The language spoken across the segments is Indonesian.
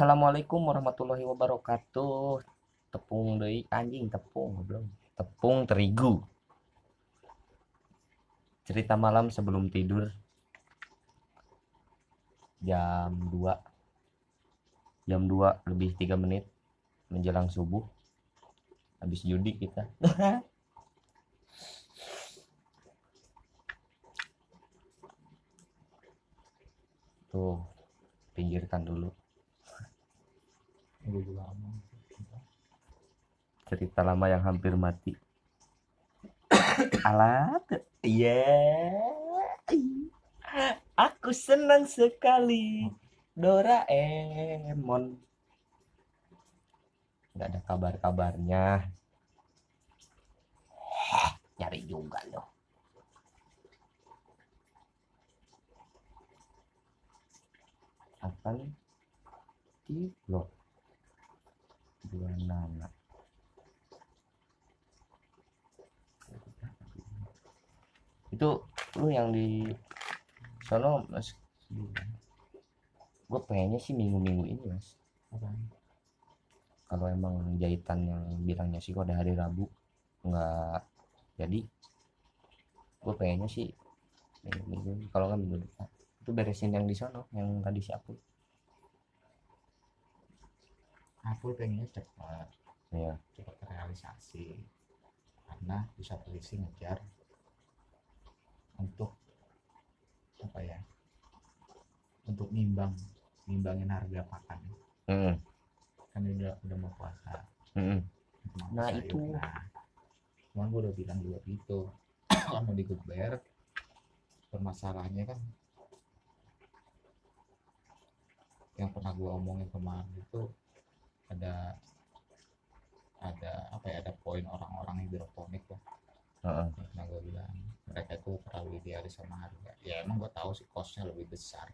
Assalamualaikum warahmatullahi wabarakatuh. Tepung deui anjing tepung belum. Tepung terigu. Cerita malam sebelum tidur. Jam 2. Jam 2 lebih 3 menit menjelang subuh. Habis judi kita. Tuh, pinggirkan dulu. Aman. cerita lama yang hampir mati. Alat? Iya. Aku senang sekali. Doraemon nggak ada kabar kabarnya nyari juga loh. Akan di blok dua nana itu lu yang di sono mas. Gue pengennya sih minggu-minggu ini mas. Kalau emang jahitan yang bilangnya sih kok ada hari Rabu nggak jadi gue pengennya sih minggu-minggu kalau nggak minggu depan. Itu beresin yang di sono yang tadi si aku pengennya cepat, ya cepat terrealisasi. Karena di satu sisi ngejar untuk apa ya? Untuk nimbang, nimbangin harga pakan. Mm, Kan udah udah mau puasa. mm, mau Nah, sayur. itu. Nah, cuman gue udah bilang juga gitu. Kalau mau digeber, permasalahannya kan yang pernah gue omongin kemarin itu ada ada apa ya ada poin orang-orang hidroponik lah yang pernah gue bilang mereka itu terlalu idealis sama harga. Ya emang gue tahu sih costnya lebih besar.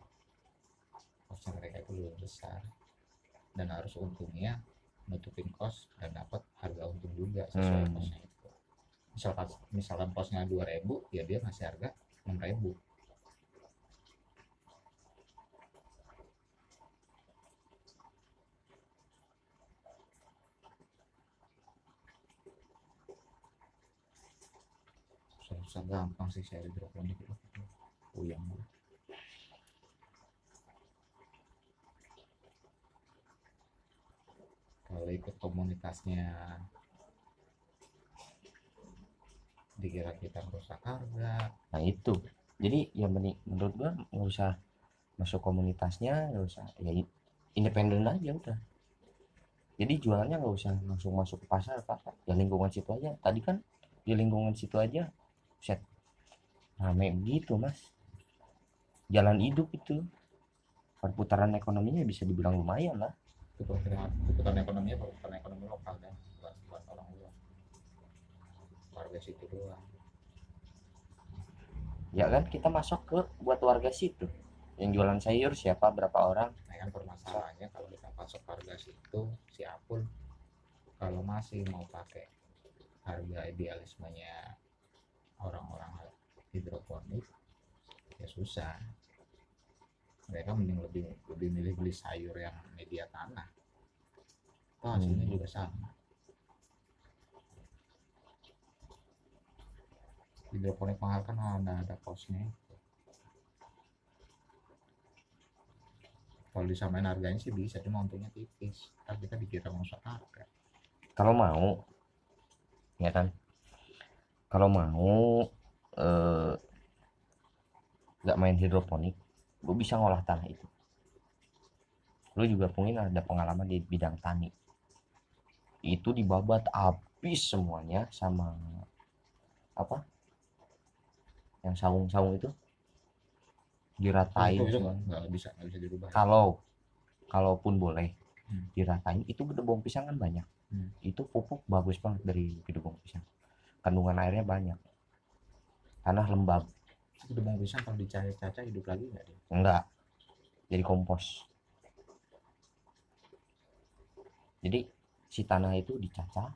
Costnya mereka itu lebih besar. Dan harus untungnya nutupin cost dan dapat harga untung juga sesuai Hmm. costnya itu. Misalkan misalkan costnya 2000 ya dia ngasih harga 6000 susah gampang sih share hidroponik itu puyeng. Kalau ikut komunitasnya dikira kita merusak harga. Nah itu. Jadi ya meni- menurut gua nggak usah masuk komunitasnya nggak usah ya independen aja udah. Jadi jualannya nggak usah langsung masuk ke pasar apa ya lingkungan situ aja. Tadi kan di lingkungan situ aja set rame gitu mas. Jalan hidup itu. Perputaran ekonominya bisa dibilang lumayan lah. Kebutuhan ekonominya kebutuhan ekonomi lokal kan bukan bukan orang luar. Warga situ doang. Ya kan kita masuk ke buat warga situ. Yang jualan sayur siapa berapa orang? Nah kan permasalahannya kalau kita masuk harga situ si Apul kalau masih mau pakai harga idealismenya orang-orang hidroponik ya susah. Mereka mending lebih lebih milih beli sayur yang media tanah. Toh hasilnya Hmm. juga sama. Hidroponik mahal kan ada ada kosnya kalau disamain harganya sih bisa cuma untungnya tipis. Tapi kita dikira merusak harga kalau mau ya kan kalau mau eh, nggak main hidroponik lu bisa ngolah tanah itu. Lu juga mungkin ada pengalaman di bidang tani. Itu dibabat habis semuanya sama apa? Yang saung-saung itu. Diratain itu, itu semua. nggak bisa nggak bisa dirubah. Kalau kalaupun boleh Hmm. diratain itu gedebong pisang kan banyak. Hmm. itu pupuk bagus banget dari gedebong pisang kandungan airnya banyak. Tanah lembab. Itu bawang pisang kalau dicaca-caca hidup lagi nggak dia? Enggak. Jadi kompos. Jadi si tanah itu dicaca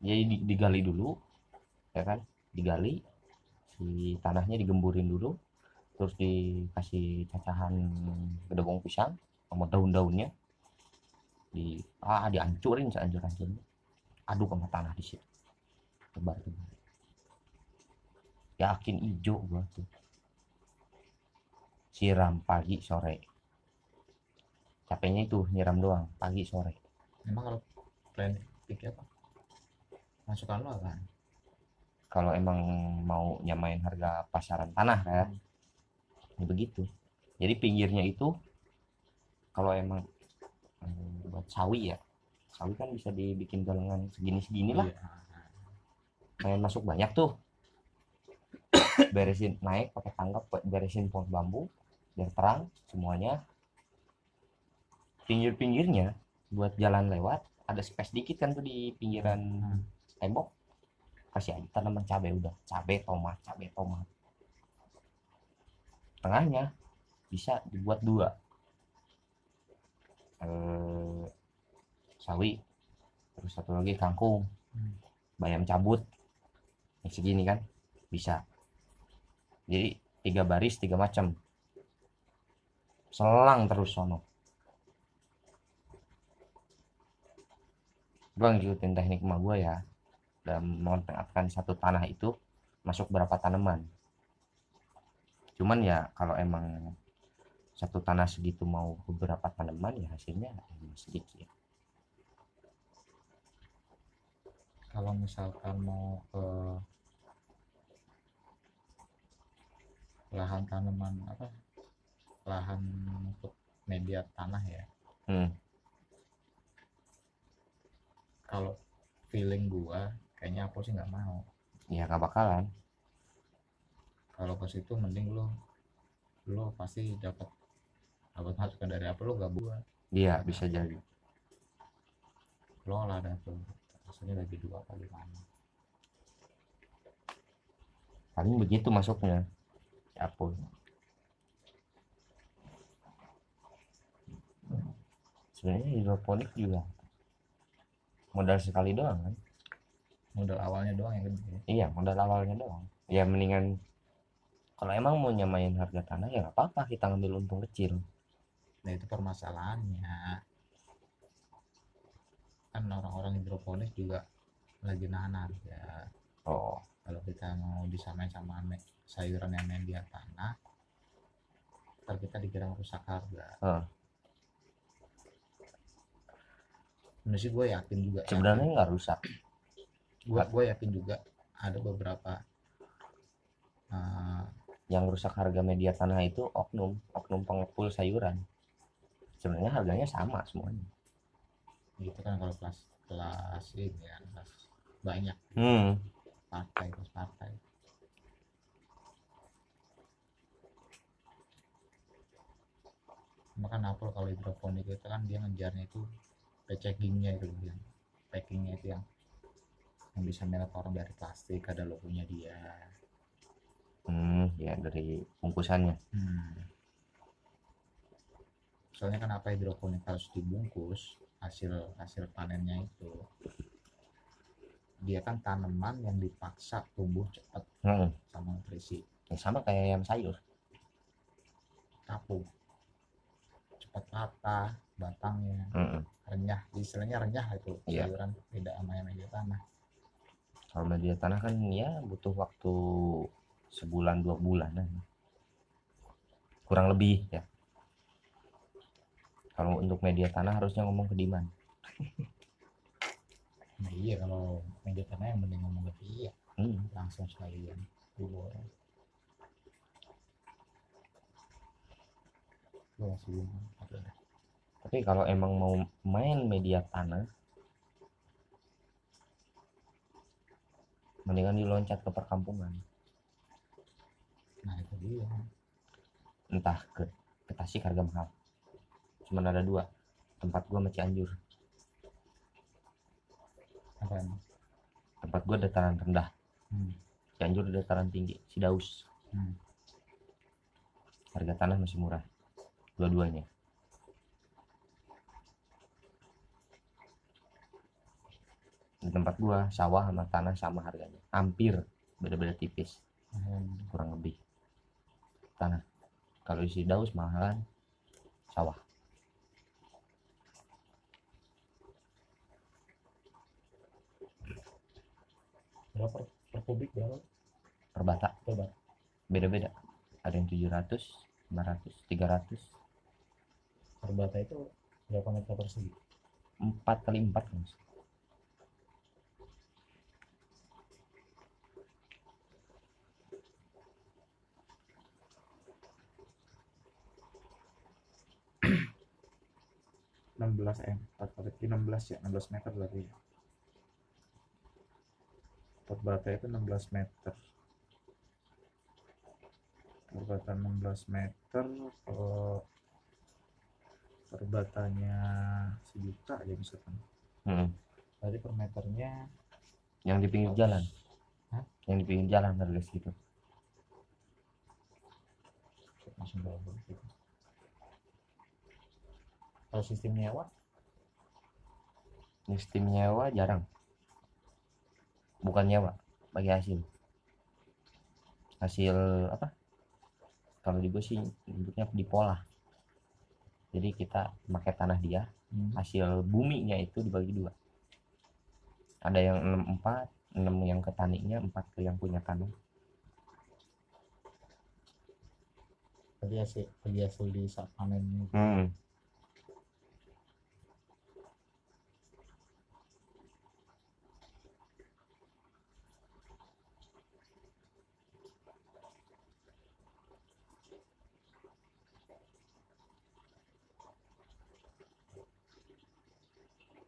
jadi di- digali dulu ya kan? Digali si tanahnya digemburin dulu terus dikasih cacahan gedebong pisang sama daun-daunnya. Di ah dihancurin sehancur hancurnya aduk sama tanah di situ tebar tebar yakin hijau gua tuh. Siram pagi sore. Capeknya itu nyiram doang pagi sore. Emang kalau plan pikir apa? Masukan lo apa? Kalau emang mau nyamain harga pasaran tanah ya. Ya begitu. Jadi pinggirnya itu kalau emang hmm, buat sawi ya. Sawi kan bisa dibikin galengan segini segini lah Iya. Main masuk banyak tuh. Beresin naik pakai buat beresin pohon bambu biar terang semuanya. Pinggir-pinggirnya buat jalan lewat ada space dikit kan tuh di pinggiran Hmm. tembok. Kasih aja tanaman cabai udah. Cabai tomat cabai tomat. Tengahnya bisa dibuat dua. Eh, sawi terus satu lagi kangkung. Hmm. bayam cabut yang segini kan bisa. Jadi tiga baris tiga macam. Selang terus sono. Gue ngikutin teknik emak gue ya dalam memanfaatkan satu tanah itu masuk berapa tanaman. Cuman ya kalau emang satu tanah segitu mau beberapa tanaman ya hasilnya emang sedikit kalau misalkan mau ke lahan tanaman apa lahan untuk media tanah ya. Hmm. kalau feeling gua kayaknya aku sih nggak mau. Ya nggak bakalan. Kalau ke situ mending lo lo pasti dapat dapat masukan dari apa lo gak buat iya bisa jadi. Lo lah ada tuh maksudnya bagi dua apa gimana? Paling begitu masuknya pun sebenarnya hidroponik juga modal sekali doang kan? Modal awalnya doang yang gede. Iya modal awalnya doang. Ya mendingan kalau emang mau nyamain harga tanah ya nggak apa-apa kita ngambil untung kecil. Nah itu permasalahannya. Kan orang-orang hidroponik juga lagi nahan harga. Oh kalau kita mau disamain sama sayuran yang media tanah ntar kita dikira rusak harga. Heeh. Ini sih gue yakin juga sebenarnya nggak rusak. Gue gue yakin juga ada beberapa uh, yang rusak harga media tanah itu oknum oknum pengepul sayuran. Sebenarnya harganya sama semuanya. Gitu kan kalau kelas kelas ini ya kelas banyak. Hmm partai kelas partai. Makan apel kalau hidroponik itu kan dia ngejarnya itu packagingnya itu yang packingnya itu yang yang bisa merek orang dari plastik ada logonya dia. Hmm ya dari bungkusannya. Hmm. Soalnya kenapa hidroponik harus dibungkus hasil hasil panennya itu dia kan tanaman yang dipaksa tumbuh cepat hmm. sama nutrisi Ya, sama kayak yang sayur. Kapung cepat patah batangnya hmm. renyah. Istilahnya renyah itu Iya. sayuran tidak sama yang media tanah. Kalau media tanah kan ya butuh waktu sebulan dua bulanan. Kurang lebih ya. Kalau untuk media tanah harusnya ngomong ke Diman nah iya kalau media tanah yang mending ngomong ke dia hmm. langsung sekalian dulu orang masih Oke tapi kalau emang mau main media tanah mendingan diloncat ke perkampungan. Nah itu dia. Entah ke ke Tasik harga mahal. Cuman ada dua tempat gua sama Cianjur apa emang? Tempat gua dataran rendah. Hmm. Cianjur dataran tinggi Cidaus Hmm. harga tanah masih murah dua-duanya. Di tempat gua sawah sama tanah sama harganya. Hampir beda-beda tipis. Hmm. kurang lebih. Tanah. Kalau isi daus mahalan sawah per bata coba beda-beda. Ada yang 700 500 300 per bata itu berapa meter persegi? 4 kali 4 mas. 16 eh 4 kali 16 ya 16 meter berarti ya per bata itu 16 meter per bata 16 meter kalau per batanya sejuta ya misalkan Hmm. per meternya yang di pinggir jalan Hah? yang di pinggir jalan harga segitu langsung gitu. kalau sistem nyewa sistem nyewa jarang bukan nyewa bagi hasil hasil apa? Kalau di gue sih nyebutnya dipola jadi kita pakai tanah dia hmm. hasil buminya itu dibagi dua. Ada yang 64 6 yang ke taninya 4 ke yang punya tanah. Bagi hasil bagi hasil di saat panen hmm.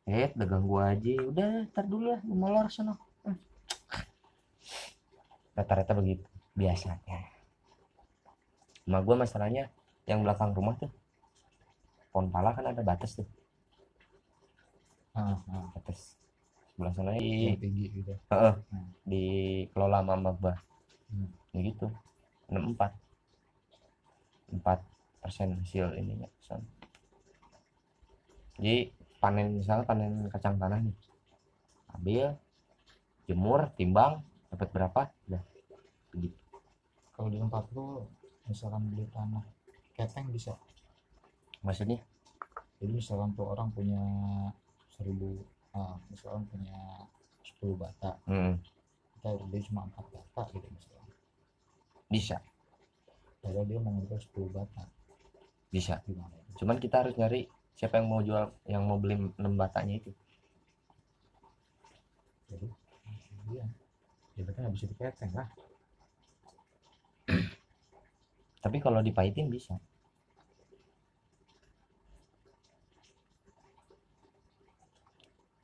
Eh, udah ganggu aja. Udah, ntar dulu lah, molor sono. Hmm. Rata-rata begitu, biasanya. Sama gua masalahnya yang belakang rumah tuh. Pohon pala kan ada batas tuh, ah, ah, batas. Sebelah sana di, yang tinggi gitu dikelola sama Mbak. Hmm. Ya gitu. 64. 4 persen hasil ininya. son. Jadi panen misalnya panen kacang tanah nih. Ambil, jemur, timbang, dapat berapa? Udah. Begitu. kalau di tempat lu misalkan beli tanah keteng bisa Maksudnya? jadi misalkan tuh orang punya seribu ah, misalkan punya 10 bata Hmm, kita beli cuma 4 bata gitu misalkan bisa, padahal dia mau ngambil 10 bata bisa. gimana Cuman kita harus nyari siapa yang mau jual, yang mau beli 6 batanya itu. jadi iya ya berarti nggak bisa diketeng lah Tapi kalau dipahitin bisa.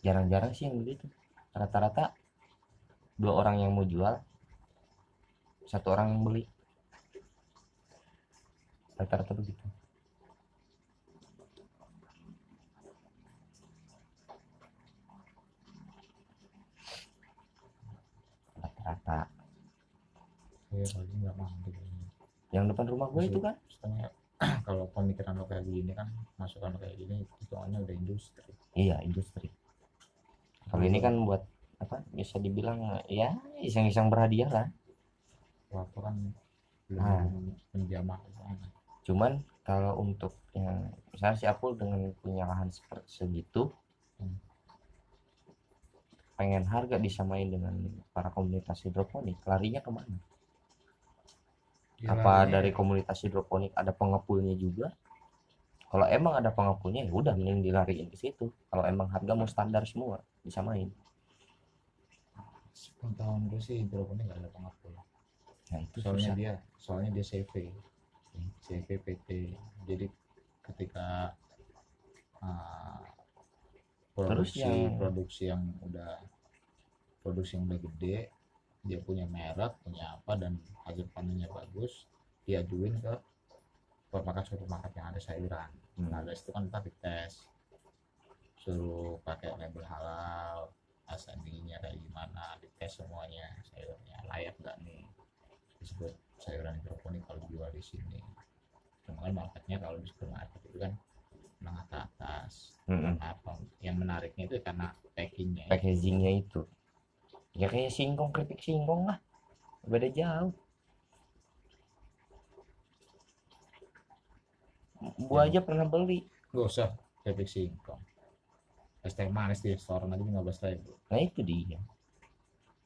Jarang-jarang sih yang begitu. Rata-rata dua orang yang mau jual, satu orang yang beli. Rata-rata begitu. Rata-rata. ya paling nggak Yang depan rumah gue itu kan, Setengah kalau pemikiran lo kayak gini kan masukan lo kayak gini hitungannya udah industri iya industri. Kalau ini kan buat apa? Bisa dibilang ya iseng-iseng berhadiah lah. waktu kan belum Ah. menjamah sana. cuman kalau untuk yang misalnya si Apul dengan punya lahan seperti segitu Hmm. Pengen harga disamain dengan para komunitas hidroponik larinya ke mana? Ya, apa larinya dari komunitas hidroponik ada pengepulnya juga? Kalau emang ada pengepulnya ya udah mending dilariin ke situ. Kalau emang harga mau standar semua disamain. Sepengetahuan gue sih hidroponik nggak ada pengepul. Nah itu soalnya susah. dia soalnya dia CV CV PT jadi ketika Terus produksi yang- produksi yang udah produksi yang udah gede dia punya merek punya apa dan hasil panennya bagus diajuin ke supermarket supermarket yang ada sayuran. Hmm. nah dari situ kan kita dites suruh pakai label halal asalinya kayak gimana dites semuanya sayurnya. Layak nggak nih? Disebut sayuran hidroponik kalau jual di sini. Cuma kan marketnya kalau di supermarket itu kan menengah ke atas. Mm-mm. apa? Yang menariknya itu karena packingnya packagingnya itu ya kayak singkong keripik singkong lah. Beda jauh. Gua aja pernah beli. Nggak usah keripik singkong. Es teh manis di restoran aja lima belas ribu. Nah itu dia.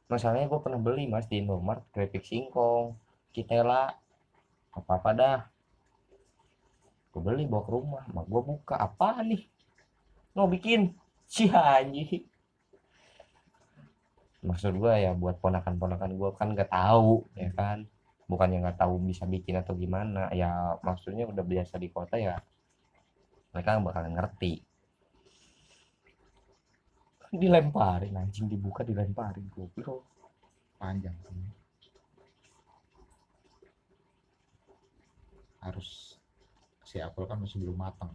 Masalahnya gue pernah beli mas di Indomaret keripik singkong kitela apa apa dah. Gue beli bawa ke rumah. Mak gue buka apa nih? Mau bikin? Si anjing maksud gue ya buat ponakan-ponakan gue kan nggak tahu ya kan? Bukannya nggak tahu bisa bikin atau gimana. Ya maksudnya udah biasa di kota ya mereka bakalan ngerti. Dilemparin anjing dibuka dilemparin. Goblok panjang sih. Harus si apel kan masih belum matang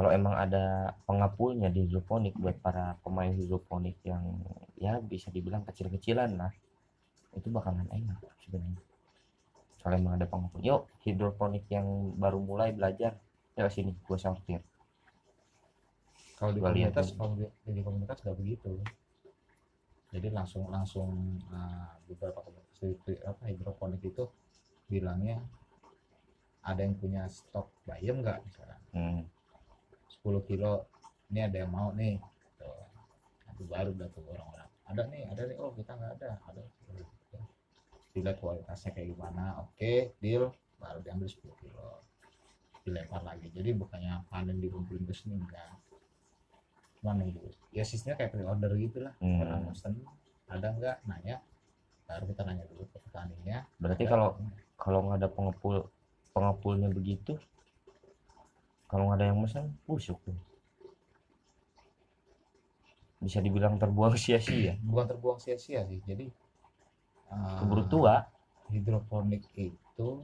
kalau emang ada pengapulnya di hidroponik buat para pemain hidroponik yang ya bisa dibilang kecil-kecilan lah itu bakalan enak sebenarnya. Kalau emang ada pengapul yuk hidroponik yang baru mulai belajar ya sini gue sortir. Kalau di komunitas kalau di, di komunitas nggak begitu. Jadi langsung langsung uh, beberapa komunitas apa hidroponik itu bilangnya ada yang punya stok bayam nggak? misalnya. Hmm. 10 kilo ini ada yang mau nih tuh itu baru udah tuh orang-orang. Ada nih ada nih. Oh kita nggak ada. Ada. Dilihat kualitasnya kayak gimana oke deal. Baru diambil 10 kilo. Dilempar lagi. Jadi bukannya panen dikumpulin ke sini enggak. Cuma nunggu ya sistemnya kayak pre-order gitu lah. Hmm. orang pesen ada nggak nanya. Baru kita nanya dulu ke petaninya. Berarti kalau enggak? kalau nggak ada pengepul pengepulnya begitu kalau nggak ada yang pesan busuk tuh. Bisa dibilang terbuang sia-sia. Bukan terbuang sia-sia sih jadi uh, keburu tua. hidroponik itu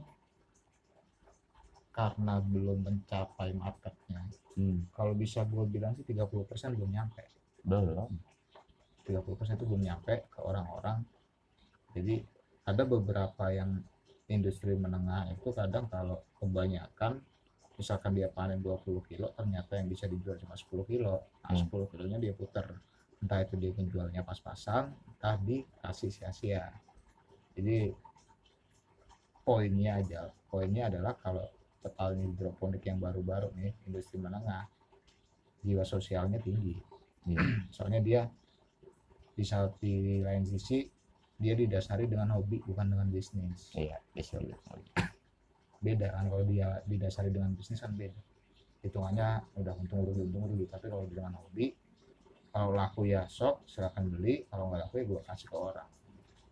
karena belum mencapai marketnya. Hmm. kalau bisa gue bilang sih 30% belum nyampe. Belum. 30% itu belum nyampe ke orang-orang. Jadi ada beberapa yang industri menengah itu kadang kalau kebanyakan misalkan dia panen 20 kilo ternyata yang bisa dijual cuma 10 kilo nah Hmm. 10 kilonya dia puter entah itu dia menjualnya pas-pasan entah dikasih sia-sia jadi poinnya aja poinnya adalah kalau petani hidroponik yang baru-baru nih industri menengah jiwa sosialnya tinggi Iya. soalnya dia di saat di lain sisi dia didasari dengan hobi bukan dengan bisnis iya dibilang. Beda kan. Kalau dia didasari dengan bisnis kan beda. Hitungannya udah untung rugi untung rugi tapi kalau dengan hobi kalau laku ya sok silakan beli. Kalau nggak laku ya gue kasih ke orang.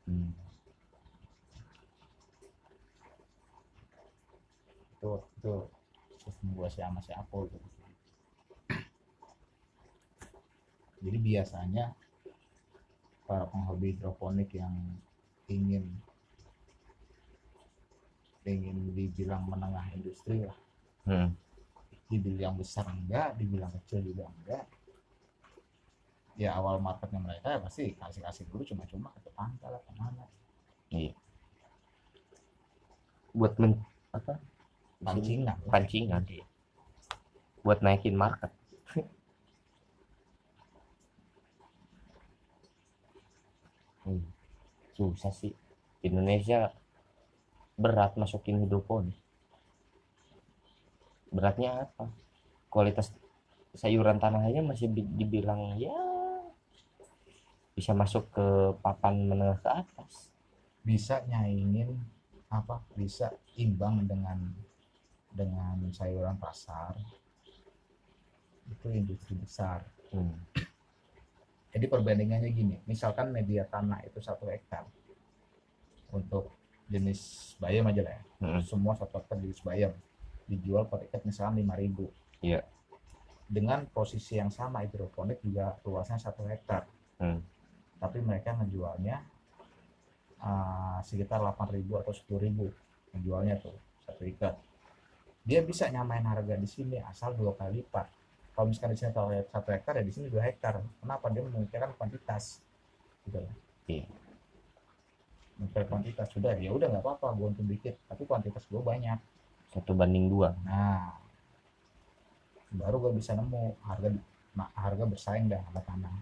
Hmm. itu itu. Sistem gua si sama si Apple gitu. jadi biasanya para penghobi hidroponik yang ingin ingin dibilang menengah industri lah. Hmm. dibilang besar enggak dibilang kecil juga enggak. Ya awal marketnya mereka ya pasti kasih kasih dulu cuma-cuma ke tetangga lah ke mana. Iya. Buat men apa? Pancingan pancingan. Buat naikin market. Hmm, susah sih. Indonesia berat masukin hidroponik beratnya apa? Kualitas sayuran tanahnya masih bi- dibilang ya bisa masuk ke papan menengah ke atas. Bisa nyaingin apa bisa imbang dengan dengan sayuran pasar. Itu industri besar. Hmm, jadi perbandingannya gini misalkan media tanah itu satu hektar untuk jenis bayam aja lah ya. Hmm, semua satu hektar jenis bayam. Dijual per ikat misalnya 5000 Iya. dengan posisi yang sama hidroponik juga luasnya satu hektar. Hmm. tapi mereka ngejualnya uh, sekitar 8000 atau 10000 menjualnya tuh satu ikat. Dia bisa nyamain harga di sini asal dua kali lipat. Kalau misalkan di sini satu hek- satu hektar ya di sini dua hektar. Kenapa? Dia memikirkan kuantitas. Gitu loh Iya. Memikir kuantitas sudah ya udah nggak apa-apa gue untung dikit tapi kuantitas gue banyak satu banding dua nah baru gue bisa nemu harga nah, harga bersaing dah sama tanah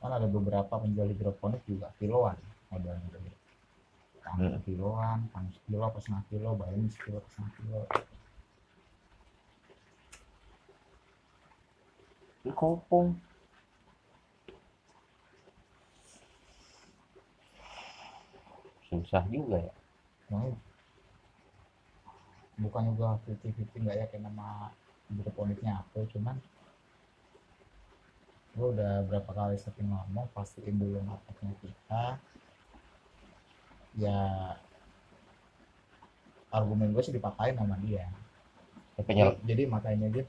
kan ada beberapa penjual hidroponik juga kiloan modelnya gitu. Tangki Hmm. kiloan, tangki kilo apa setengah kilo, bayarnya sekilo apa setengah kilo. ini kopong susah juga ya. Nah, bukannya gua 50-50 nggak yakin sama hidroponiknya apa cuman gua udah berapa kali sering ngomong pastiin dulu marketnya kita. Ya argumen gue sih dipatahin sama dia. Ya, penyel jadi makanya dia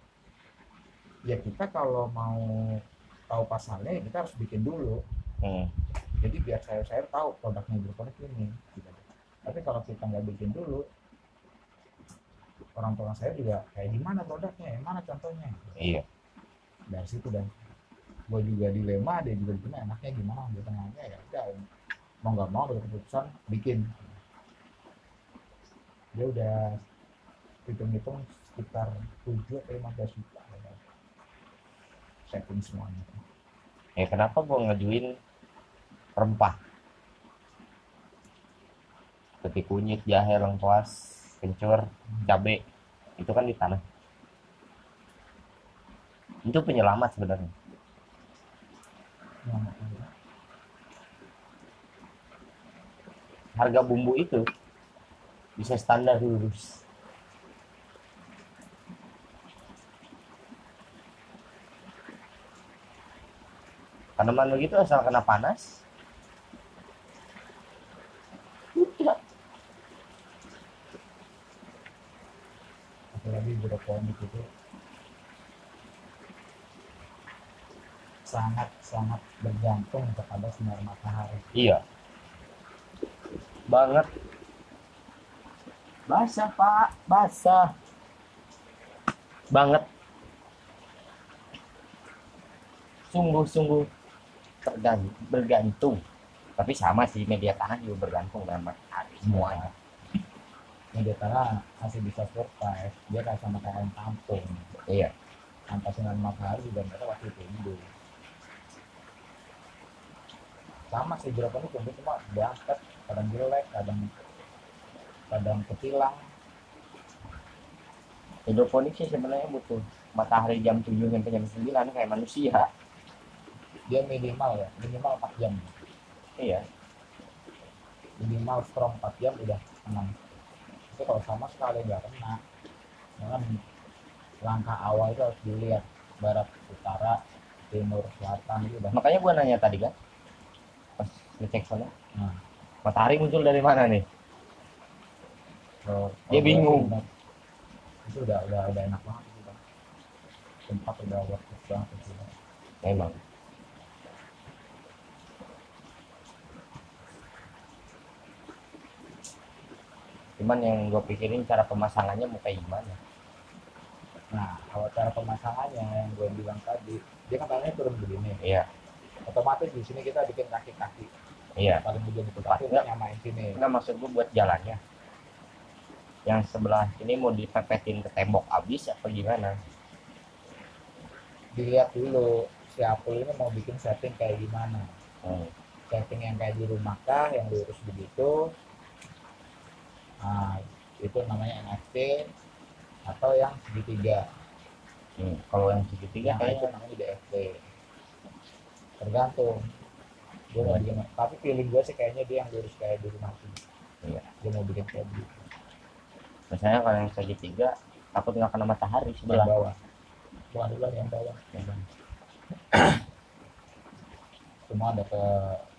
ya kita kalau mau tahu pasarnya ya kita harus bikin dulu. Hmm. Jadi biar saya saya tahu produknya hidroponik ini gitu. tapi kalau kita nggak bikin dulu orang tua saya juga kayak gimana produknya? Yang mana contohnya? Iya. Dari situ dan gue juga dilema dia juga dilema enaknya gimana? Di tengahnya ya udah mau nggak mau udah keputusan bikin. Dia udah hitung-hitung sekitar 7 atau 15 juta. Ya. setting semuanya. Ya kenapa gua ngajuin rempah. Seperti kunyit jahe lengkuas kencur cabe. Itu kan di tanah. Itu penyelamat sebenarnya. Harga bumbu itu bisa standar lurus tanaman begitu asal kena panas udah apalagi hidroponik itu sangat sangat bergantung kepada sinar matahari. Iya. Banget. Basah pak. Basah. Banget. Sungguh-sungguh tergantung bergantung. Tapi sama sih media tanah juga bergantung dengan matahari semuanya media tanah masih bisa survive dia kayak sama kayak orang kampung. Iya. Tanpa sinar matahari juga mereka pasti tumbuh. Sama si jeruk ini tumbuh cuma diangkat kadang jelek kadang kadang ketilang. Hidroponik sih sebenarnya butuh matahari jam 7 sampai jam 9 kayak manusia. Dia minimal ya minimal 4 jam. Iya. Minimal strong 4 jam udah 6 tapi kalau sama sekali nggak kena. Kan langkah awal itu harus dilihat barat utara timur selatan gitu. Makanya gua nanya tadi kan pas ngecek sana hmm. matahari muncul dari mana nih? So, dia bingung. udah, itu udah udah udah enak banget tempat udah worth it banget cuman yang gue pikirin cara pemasangannya mau kayak gimana. Nah kalau cara pemasangannya yang gue bilang tadi dia kan tangannya turun begini. Iya. Otomatis di sini kita bikin kaki-kaki. Iya. Paling ujung itu kaki untuk nyamain sini. Nggak maksud gue buat jalannya. Yang sebelah sini mau dipepetin ke tembok abis apa gimana? Dilihat dulu si Apple ini mau bikin setting kayak gimana. Hmm. setting yang kayak di rumah kah yang lurus begitu nah itu namanya NFT atau yang segitiga. Hmm. kalau yang segitiga yang itu namanya DFT tergantung. Dia mau bikin tapi feeling gue sih kayaknya dia yang lurus kayak di rumah sih. Iya. dia mau bikin kayak gitu. Misalnya kalau yang segitiga takut nggak kena matahari yang sebelah. bawah. Bukan dulu yang bawah. Semua ada ke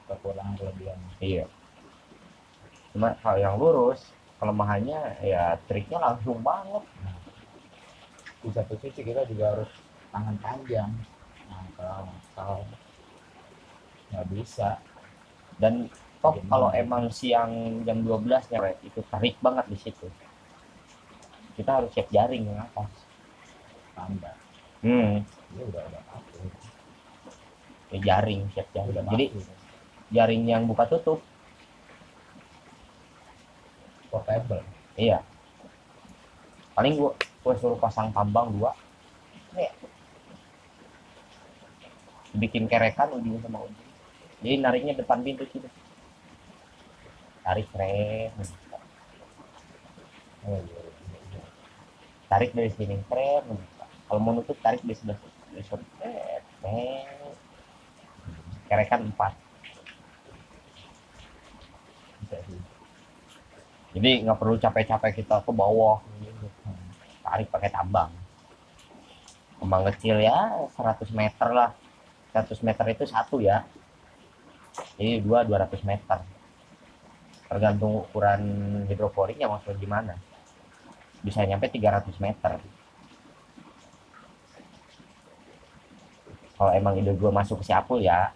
kekurangan kelebihan. Iya. Cuma kalau yang lurus kelemahannya ya triknya langsung banget. Di satu sisi kita juga harus tangan panjang. Nah kalau kalau nggak bisa. Dan toh kalau emang siang jam 12 nya itu tarik banget di situ. Kita harus siap jaring yang atas. Tambah hmm. Dia udah udah pasti ya jaring siap jaring. Udah jadi jaring yang buka tutup portable. Iya. Paling gua gua suruh pasang tambang dua. Nih. bikin kerekan ujung sama ujung. Jadi nariknya depan pintu gitu. Tarik keren oh iya, iya, iya. tarik dari sini keren kalau mau nutup tarik dari sebelah dari kerekan empat. Bisa sih jadi nggak perlu capek-capek kita ke bawah gitu. tarik pakai tambang. Kembang kecil ya 100 meter lah. 100 meter itu satu ya. Jadi dua 200 meter. Tergantung ukuran hidroporiknya maksudnya gimana. Bisa nyampe 300 meter. Kalau emang ide gue masuk ke siapul ya.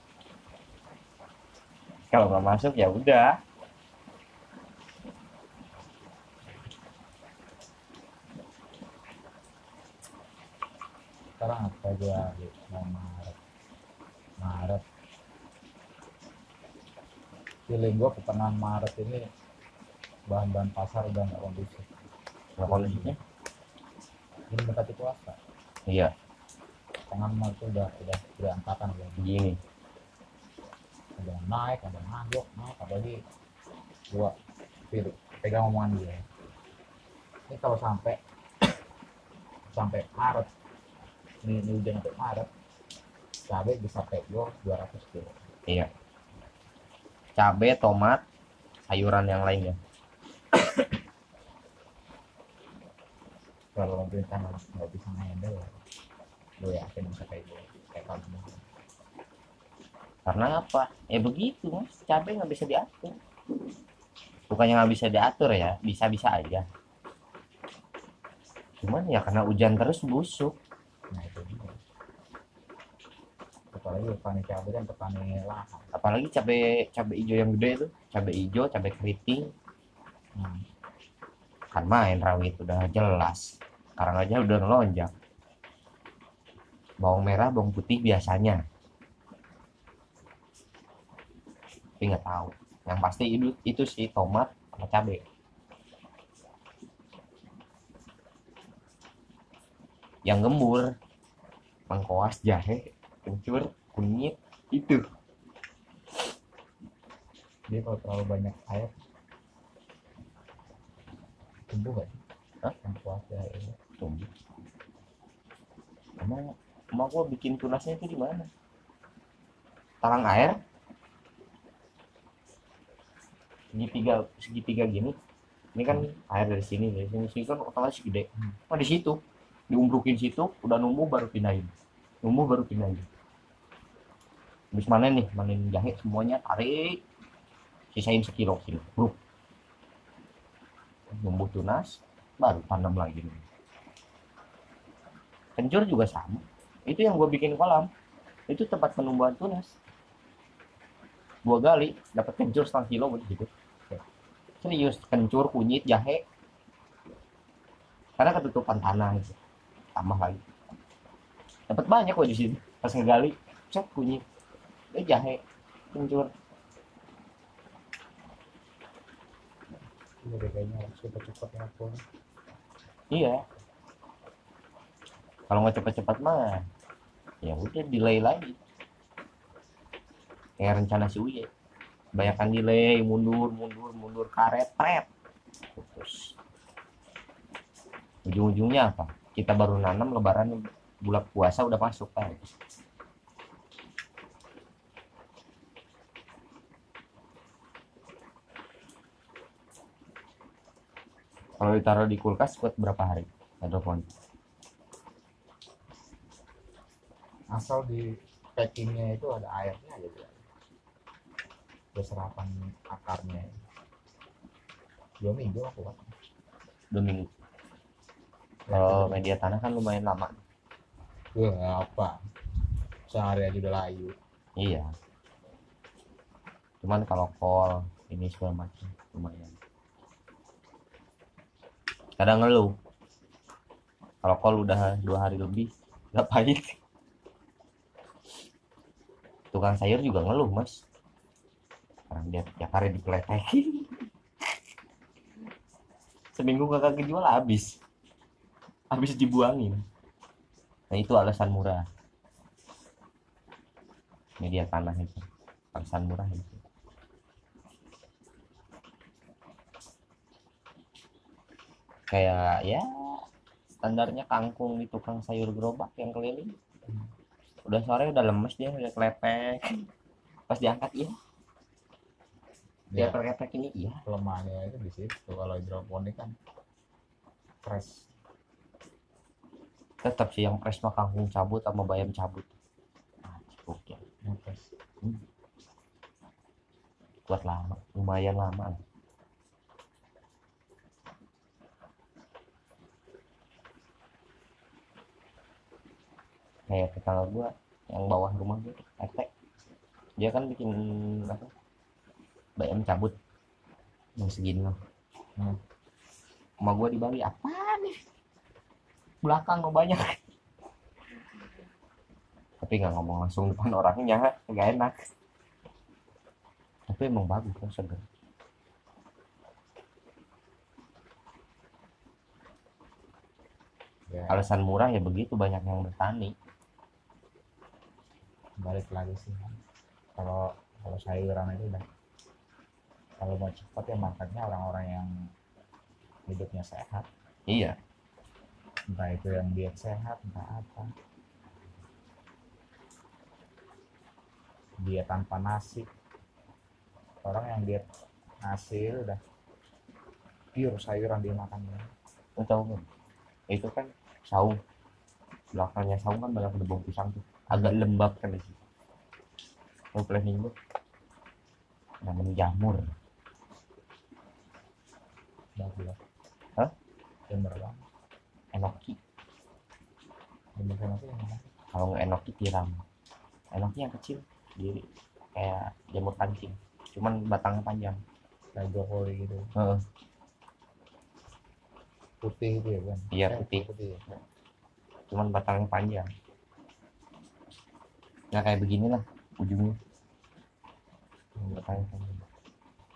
Kalau nggak masuk ya udah sekarang apa gua mau Maret. Maret. Feeling gua pertengahan Maret ini bahan-bahan pasar udah nggak kondusif. Nggak kondusifnya? Ini mendekati puasa iya. Tangan Maret itu udah udah angkatan udah begini ada naik ada nganjok naik apalagi gua pilih pegang omongan dia. Ini kalau sampai sampai Maret ini, ini hujan sampai Maret cabai bisa pego 200 kilo. Iya. Cabai tomat sayuran yang lainnya. Kalau pemerintah nggak nggak bisa handle lo yakin bisa gue kayak kamu karena apa? Ya begitu mas. Cabai nggak bisa diatur. Bukannya nggak bisa diatur ya bisa bisa aja. Cuman ya karena hujan terus busuk nah itu dia apalagi petani cabai kan petani lahan. Apalagi cabai cabai hijau yang gede itu. Cabai hijau cabai keriting. Hmm. kan main rawit udah jelas. Sekarang aja udah ngelonjak. Bawang merah bawang putih biasanya. Tapi nggak tahu. Yang pasti itu itu sih tomat sama cabai. Yang gembur lengkoas jahe kencur kunyit itu. Dia kalau terlalu banyak air tumbuh gak sih? Hah? yang kuat ya ini tumbuh. Emang emang gua bikin tunasnya itu di mana? Talang air? Segitiga segitiga gini. Ini kan air dari sini dari sini. Sini kan otomatis gede Hmm. nah di situ diumbrukin situ udah numbuh baru pindahin. Numbuh baru pindahin habis manen nih manen jahe semuanya tarik sisain sekilo kilo Bruk. numbuh tunas baru tanam lagi nih. kencur juga sama. Itu yang gue bikin kolam. Itu tempat penumbuhan tunas. Dua gali dapat kencur setengah kilo gitu. Serius kencur kunyit jahe. Karena ketutupan tanah gitu. Tambah lagi. Dapat banyak kok di sini. Pas ngegali set kunyit eh jahe kencur udah kayaknya cepet-cepet ya pun iya kalau nggak cepat-cepat mah ya udah delay lagi kayak rencana si Uye kebanyakan delay mundur mundur mundur karet pret terus ujung-ujungnya apa? Kita baru nanam lebaran bulan puasa udah masuk kan kalau ditaruh di kulkas buat berapa hari? Hidroponik asal di packingnya itu ada airnya aja tuh berserapan akarnya. Dua minggu aku kan dua minggu kalau media tanah kan lumayan lama. Wah, apa? Sehari aja udah layu. Iya. Cuman kalau kol ini segala macam lumayan kadang ngeluh. Kalau kol udah dua hari lebih nggak pahit tukang sayur juga ngeluh mas. Orang dia tiap hari dipeletekin. Seminggu kagak kejual habis. Habis dibuangin. Nah itu alasan murah. Media tanah itu. Alasan murah itu kayak ya standarnya kangkung di tukang sayur gerobak yang keliling. Udah sore udah lemes dia udah kelepek pas diangkat ya dia Ya, keprek ini iya. Kelemahannya itu di situ kalau hidroponik kan fresh. Tetap sih yang fresh mah kangkung cabut sama bayam cabut. Ah, oke fresh. Kuat lama lumayan lama kayak tetangga gua yang bawah rumah gua RT dia kan bikin apa? Bayam cabut. Yang segini loh Hmm. sama gua di Bali apa nih? Belakang lo banyak. Tapi nggak ngomong langsung depan orangnya nggak enak. Tapi emang bagus kan seger ya. Alasan murah ya begitu banyak yang bertani balik lagi sih. Kalau kalau sayuran itu udah. Kalau mau cepat ya marketnya orang-orang yang hidupnya sehat. Iya. Entah itu yang diet sehat entah apa. Diet tanpa nasi. Orang yang diet nasi itu udah pure sayuran dia makannya lo tahu kan itu kan saung. Belakangnya saung kan banyak kebun pisang tuh agak lembab kan di situ lo planning lu namanya jamur. Bagus Hah? Jember bang enoki. Sama tuh yang mana kalau nggak enoki tiram. Enoki yang kecil di kayak jamur kancing cuman batangnya panjang. Kayak brokoli gitu. Heeh. putih gitu ya kan Iya, putih. putih ya. cuman batangnya panjang nggak kayak begini lah ujungnya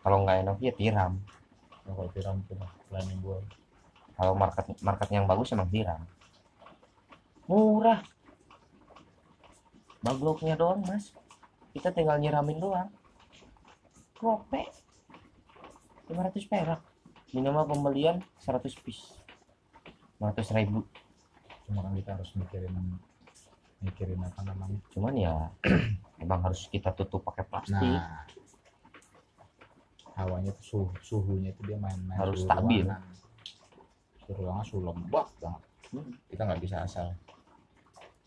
kalau nggak enoki ya tiram. Nah, kalau tiram lain yang gue kalau market market yang bagus emang tiram. Murah. Bagloknya doang mas. Kita tinggal nyiramin doang. Gope 500 perak. Minimal pembelian 100 piece. 500 ribu. Cuma kan kita harus mikirin mikirin apa namanya. Cuman ya emang harus kita tutup pakai plastik. Nah hawanya tuh suhu suhunya itu dia main main Harus stabil. ruangan. suhu ruangan suhu lembab banget. Hmm. kita nggak bisa asal.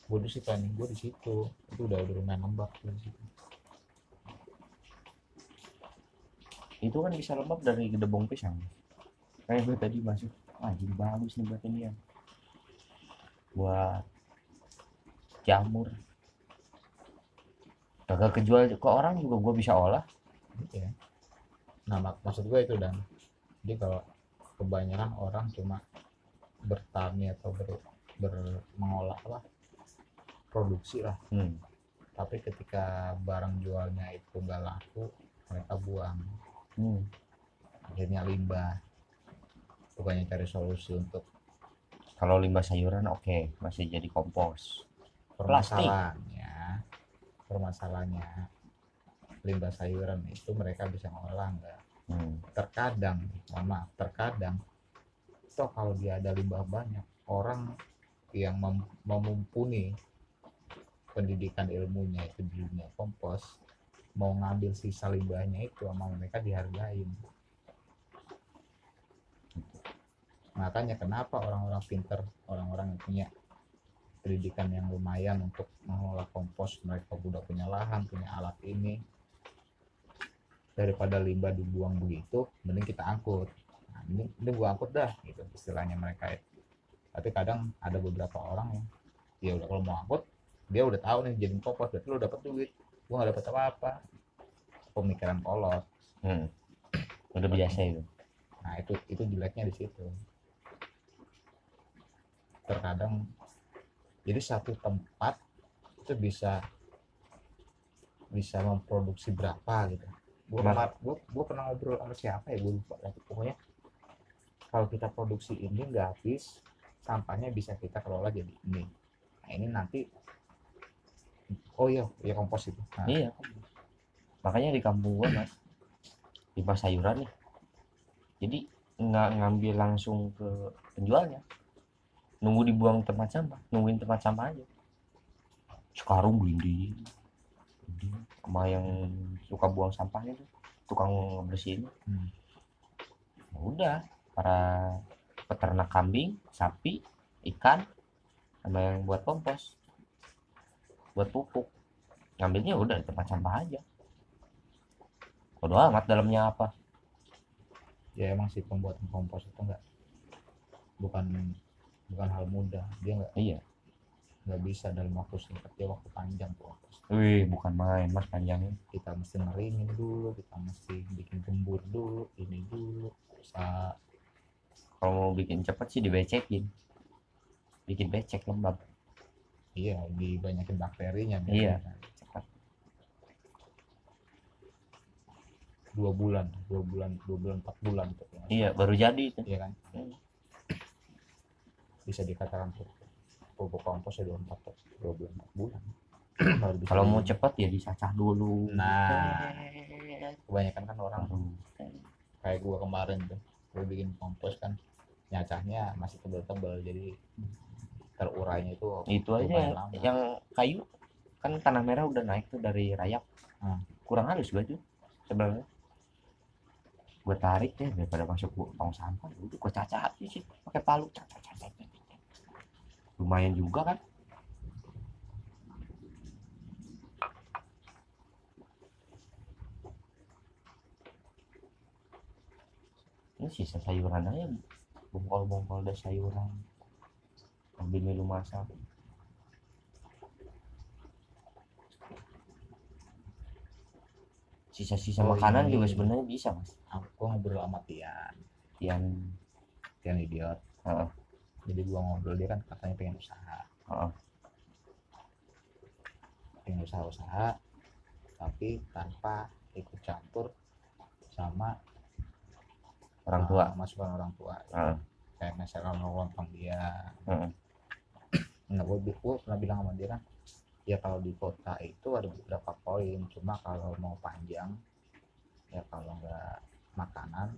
Gue di situ planning gue di situ. Itu udah udah lumayan lembab tuh di situ. Itu kan bisa lembab dari gedebong pisang. Kayak gue tadi masuk wah jadi bagus nih buat ini ya. Buat jamur. Kagak kejual ke orang juga gue bisa olah? Gitu ya nah mak- maksud gue itu dan. Jadi kalau kebanyakan orang cuma bertani atau ber, ber- mengolah apa produksi lah. Hmm. tapi ketika barang jualnya itu nggak laku mereka buang. Hmm. akhirnya limbah. Bukannya cari solusi untuk kalau limbah sayuran oke masih jadi kompos Plastik. permasalahannya permasalahannya limbah sayuran itu mereka bisa ngolah nggak hmm. terkadang mohon maaf terkadang toh kalau dia ada limbah banyak orang yang mem- memumpuni pendidikan ilmunya itu di dunia kompos mau ngambil sisa limbahnya itu sama mereka dihargain makanya kenapa orang-orang pinter orang-orang yang punya pendidikan yang lumayan untuk mengelola kompos. Mereka udah punya lahan punya alat ini. Daripada limbah dibuang begitu mending kita angkut. Nah, ini ini gua angkut dah gitu istilahnya mereka itu tapi kadang ada beberapa orang yang ya udah kalau mau angkut dia udah tahu nih jadi kompos berarti lu dapat duit. Gua nggak dapat apa-apa. Pemikiran kolot. Hmm. udah biasa itu. Nah itu itu jeleknya di situ. Terkadang jadi satu tempat itu bisa bisa memproduksi berapa gitu. Gue Kenapa? gua, gua pernah ngobrol sama siapa ya gue lupa lagi. Pokoknya kalau kita produksi ini nggak habis sampahnya bisa kita kelola jadi ini. Nah ini nanti oh iya ya kompos itu. Nah, iya makanya di kampung gua mas limbah sayuran nih jadi nggak ngambil langsung ke penjualnya nunggu dibuang tempat sampah nungguin tempat sampah aja. Sekarang beli. Sama yang suka buang sampahnya tuh tukang bersihin. Hmm. Ya udah para peternak kambing sapi ikan sama yang buat kompos buat pupuk. Ngambilnya udah di tempat sampah aja. Bodo amat dalamnya apa. Ya emang sih pembuatan kompos itu enggak bukan bukan hal mudah. Dia nggak iya. nggak bisa dalam waktu singkat. Dia waktu panjang tuh wih bukan main mas panjangnya kita mesti ngeringin dulu kita mesti bikin gembur dulu ini dulu bisa. Kalau mau bikin cepet sih dibecekin. Bikin becek lembab. Iya dibanyakin bakterinya Iya. cepat dua bulan dua bulan dua bulan empat bulan gitu ya. iya baru jadi itu. Iya kan? Hmm. Bisa dikatakan tuh pupuk kompos ya dua empat dua bulan empat bulan. Kalau mau cepet ya disacah dulu. Nah. Kebanyakan kan orang baru kayak gua kemarin tuh gua bikin kompos kan nyacahnya masih tebel-tebel jadi terurainya itu itu aja lama. yang kayu kan tanah merah udah naik tuh dari rayap Hmm. kurang halus gua tuh sebenarnya gue tarik deh daripada masuk tong sampah udah gue cacat sih pakai palu cacat lumayan juga kan? Ini sisa sayuran aja bongkol-bongkol ada sayuran. Ambil minum masak sisa-sisa Oh, makanan ini. juga sebenarnya bisa mas aku ngobrol sama Tian yang Tian idiot Heeh. jadi gua ngobrol dia kan katanya pengen usaha Heeh. pengen usaha-usaha tapi tanpa ikut campur sama orang tua uh, masukan orang tua Heeh. kayak misalkan lontong dia Heeh. nah gue gue pernah bilang sama dia kan ya kalau di kota itu ada beberapa poin. Cuma kalau mau panjang ya kalau nggak makanan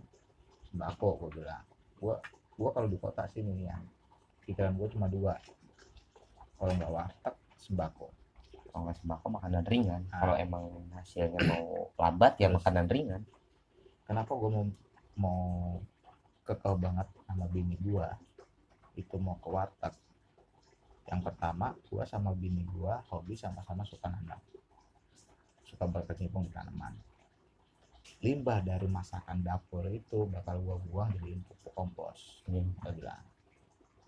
sembako gue bilang gue gue kalau di kota sini yang pikiran gue cuma dua. Kalau nggak warteg sembako. Kalau nggak sembako makanan ringan. Ah. kalau emang hasilnya mau lambat ya Terus. makanan ringan. Kenapa gue mau mau kekeh banget sama bini gue itu mau ke warteg yang pertama gue sama bini gue hobi sama-sama suka nanam. Suka berkecimpung di tanaman. Limbah dari masakan dapur itu bakal gue buang jadi pupuk kompos gue bilang.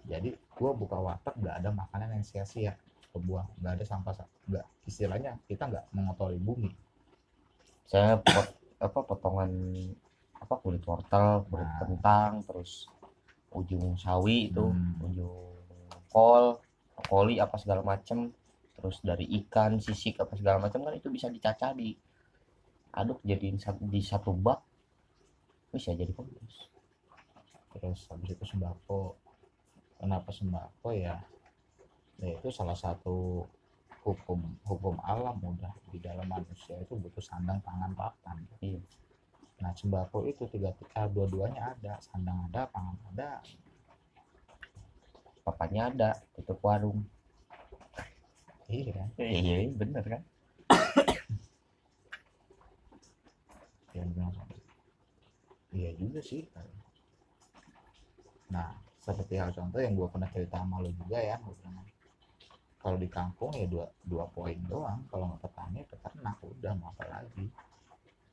Jadi gue buka warteg nggak ada makanan yang sia-sia kebuang. Nggak ada sampah nggak istilahnya kita nggak mengotori bumi. Saya pot, apa potongan apa kulit wortel kulit Nah. kentang terus ujung sawi itu Hmm. ujung kol koli apa segala macem terus dari ikan sisik apa segala macam kan itu bisa dicacah di aduk jadiin di satu bak bisa jadi kompos terus habis itu sembako. Kenapa sembako? Ya ya itu salah satu hukum hukum alam udah di dalam manusia itu butuh sandang pangan papan. Iya. nah sembako itu tiga tiga dua-duanya ada. Sandang ada pangan ada papanya ada tutup warung. Iya kan? Iya. Bener kan? Sama iya juga sih. Nah seperti hal contoh yang gua pernah cerita sama lo juga ya kalau di kampung ya dua dua poin doang. Kalau nggak petani peternak udah mau apa lagi?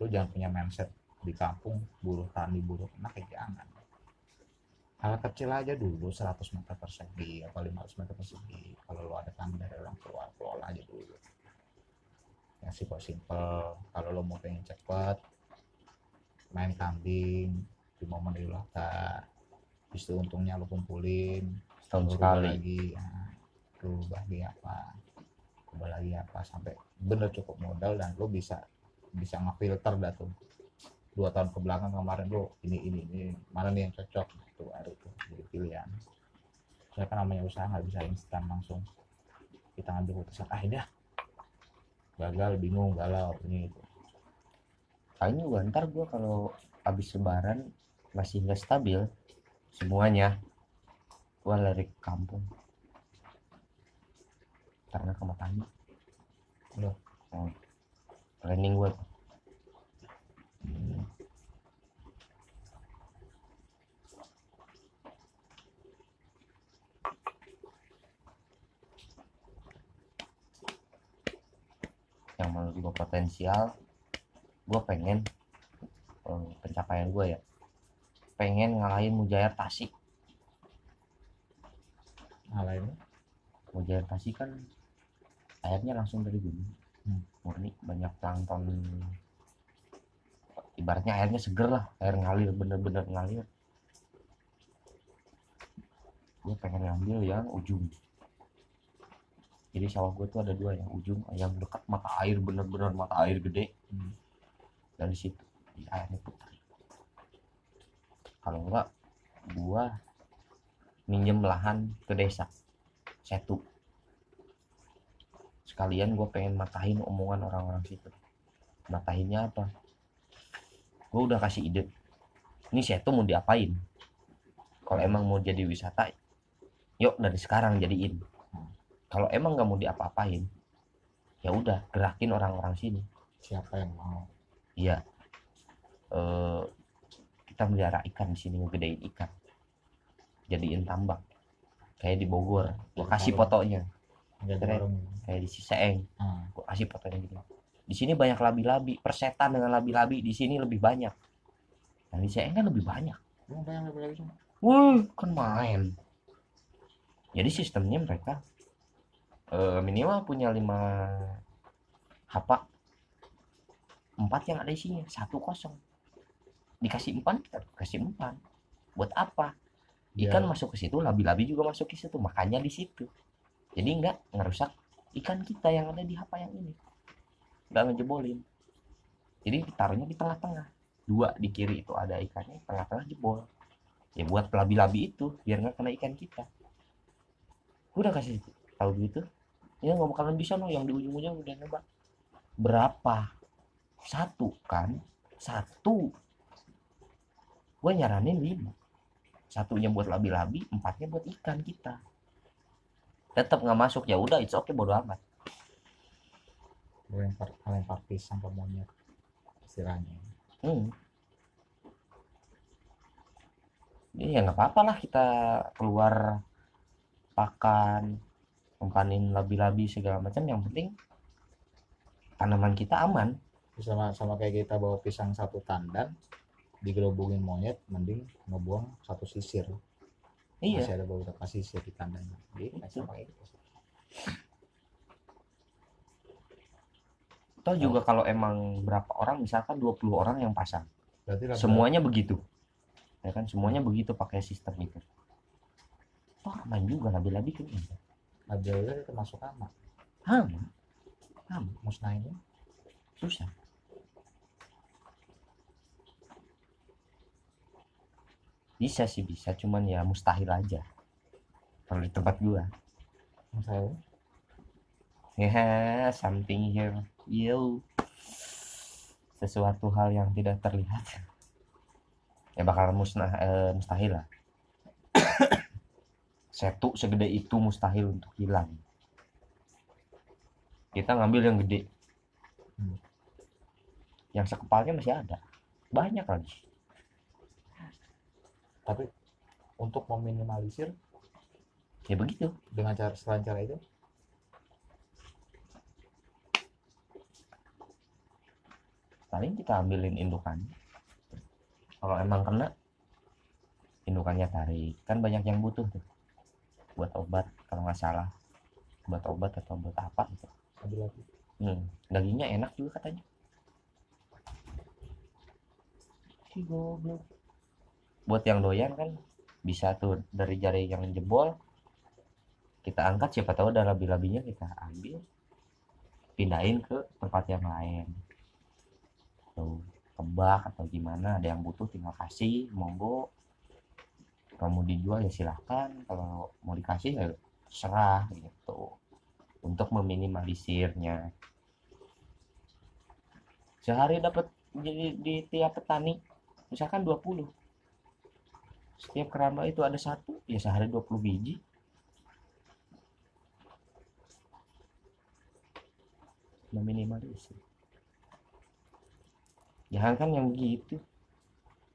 Lu jangan punya mindset di kampung buruh tani buruh ternak ya jangan hal kecil aja dulu 100 meter persegi atau 500 meter persegi. Kalau lu ada tanah dari orang tua kelola aja dulu. Yang simpel simpel kalau lo mau pengen cepet main kambing di momen idul adha itu untungnya lo kumpulin setahun sekali lagi. Lu rubah lagi apa rubah lagi apa sampai bener cukup modal dan lo bisa bisa ngefilter dah tuh dua tahun ke belakang kemarin lo ini ini ini mana nih yang cocok? Tuh baru tuh jadi pilihan. Saya kan namanya usaha nggak bisa instan langsung. Kita ngambil keputusan ah ini ah. Gagal bingung galau ini itu. Kayaknya gua ntar gua kalau habis lebaran masih nggak stabil semuanya gua lari ke kampung. Karena sama tani Loh? oh. planning gua tuh yang menurut gue potensial? Gue pengen pencapaian gue ya pengen ngalahin Mujair Tasik ngalahin? Mujair Tasik kan airnya langsung dari gunung. Hmm. murni banyak plankton ibaratnya airnya seger lah air ngalir bener-bener ngalir. Gue pengen ngambil yang ujung. Jadi sawah gue tuh ada dua yang ujung yang dekat mata air bener-bener mata air gede. Hmm. dari situ di airnya putar. Kalau enggak gua minjem lahan ke desa satu sekalian gue pengen matahin omongan orang-orang situ. Matahinnya apa gue udah kasih ide. Ini setu mau diapain? Kalau emang mau jadi wisata yuk dari sekarang jadiin. Kalau emang nggak mau diapa-apain ya udah gerakin orang-orang sini. Siapa yang mau? Iya. Eh kita melihara ikan di sini ngegedein ikan. Jadiin tambak. Kayak di Bogor. Gua kasih fotonya. Kayak di Ciseeng ah, gua kasih fotonya gitu di sini banyak labi-labi persetan dengan labi-labi di sini lebih banyak. Nah di Ciseeng kan lebih banyak. Emang banyak cuma Wih, kan main. Jadi sistemnya mereka eh, minimal punya lima hapak empat yang ada isinya satu kosong. Dikasih empat kita kasih empat. Buat apa? Ikan Biar- masuk ke situ labi-labi juga masuk ke situ makanya di situ. Jadi nggak ngerusak ikan kita yang ada di hapa yang ini nggak ngejebolin. Jadi ditaruhnya di tengah-tengah. Dua di kiri itu ada ikannya tengah-tengah jebol. Ya buat labi-labi itu biar nggak kena ikan kita. Udah kasih tahu gitu. Ya nggak bakalan bisa no yang di ujung-ujung udah nembak berapa? Satu kan? Satu. Gue nyaranin lima. Satunya buat labi-labi empatnya buat ikan kita. Tetap nggak masuk ya udah it's okay bodo amat lempar lempar pisang ke monyet istilahnya. Hmm. Jadi ya nggak apa-apa lah kita keluar pakan umpanin labi-labi segala macam. Yang penting tanaman kita aman. Sama sama kayak kita bawa pisang satu tandan digelobungin monyet mending ngebuang satu sisir. Iya. Masih ada beberapa sisir di tandannya gitu sama kayak gitu toh juga kalau emang berapa orang misalkan 20 orang yang pasang. Berarti semuanya begitu. Ya kan? Semuanya begitu pakai sistem itu. Toh aman juga labi-labi kan? Labi-labi itu termasuk aman aman aman musnahinnya susah. Bisa sih bisa. Cuman ya mustahil aja. Kalau di tempat gua. Musnahinnya ya something here yo sesuatu hal yang tidak terlihat. Ya bakal musnah eh, mustahil lah. Setu segede itu mustahil untuk hilang. Kita ngambil yang gede. Hmm. yang sekepalnya masih ada. Banyak lagi. Tapi untuk meminimalisir ya begitu. dengan cara selain cara itu paling kita ambilin indukan kalau emang kena indukannya tarik. Kan banyak yang butuh tuh. Buat obat kalau nggak salah. Buat obat atau buat apa gitu. Hmm, dagingnya enak juga katanya. Si goblok. Buat yang doyan kan bisa tuh dari jari yang jebol. Kita angkat siapa tahu ada labi-labinya kita ambil. Pindahin ke tempat yang lain tuh tebak atau gimana ada yang butuh tinggal kasih monggo. Kalau mau dijual ya silahkan kalau mau dikasih ya serah gitu. Untuk meminimalisirnya. Sehari dapat di, di tiap petani misalkan 20 setiap keramba itu ada satu ya sehari 20 biji. Meminimalisir jangan kan yang begitu.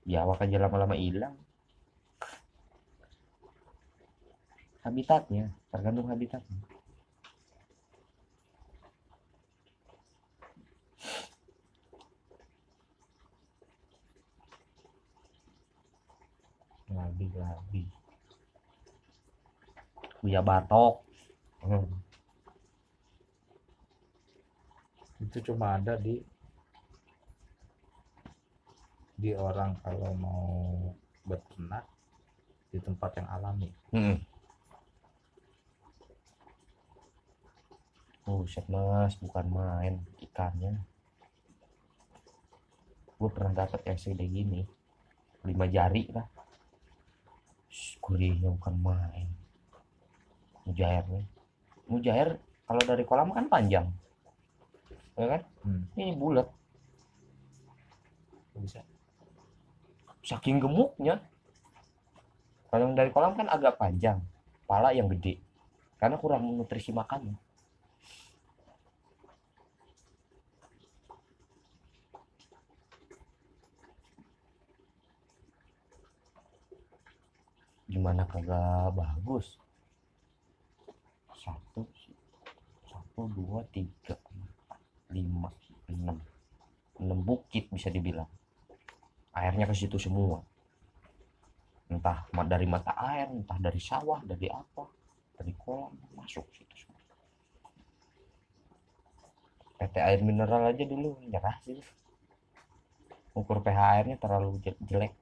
Ya, Biawak aja lama-lama hilang. Habitatnya tergantung habitatnya. Lagi-lagi Buya Batok. Hmm. itu cuma ada di di orang kalau mau beternak di tempat yang alami Hmm. Buset mas, bukan main ikannya. Gue pernah dapat yang segede gini, lima jari lah. Gurihnya bukan main. Mujairnya, mujair kalau dari kolam kan panjang, ya kan? hmm. Ini bulat, bisa saking gemuknya. Kalau dari kolam kan agak panjang, pala yang gede, karena kurang nutrisi makannya. gimana kagak bagus satu satu dua tiga empat lima enam enam bukit bisa dibilang airnya ke situ semua. Entah dari mata air entah dari sawah dari apa dari kolam masuk situ semua. PT air mineral aja dulu nyerah sih ukur pH airnya terlalu je- jelek.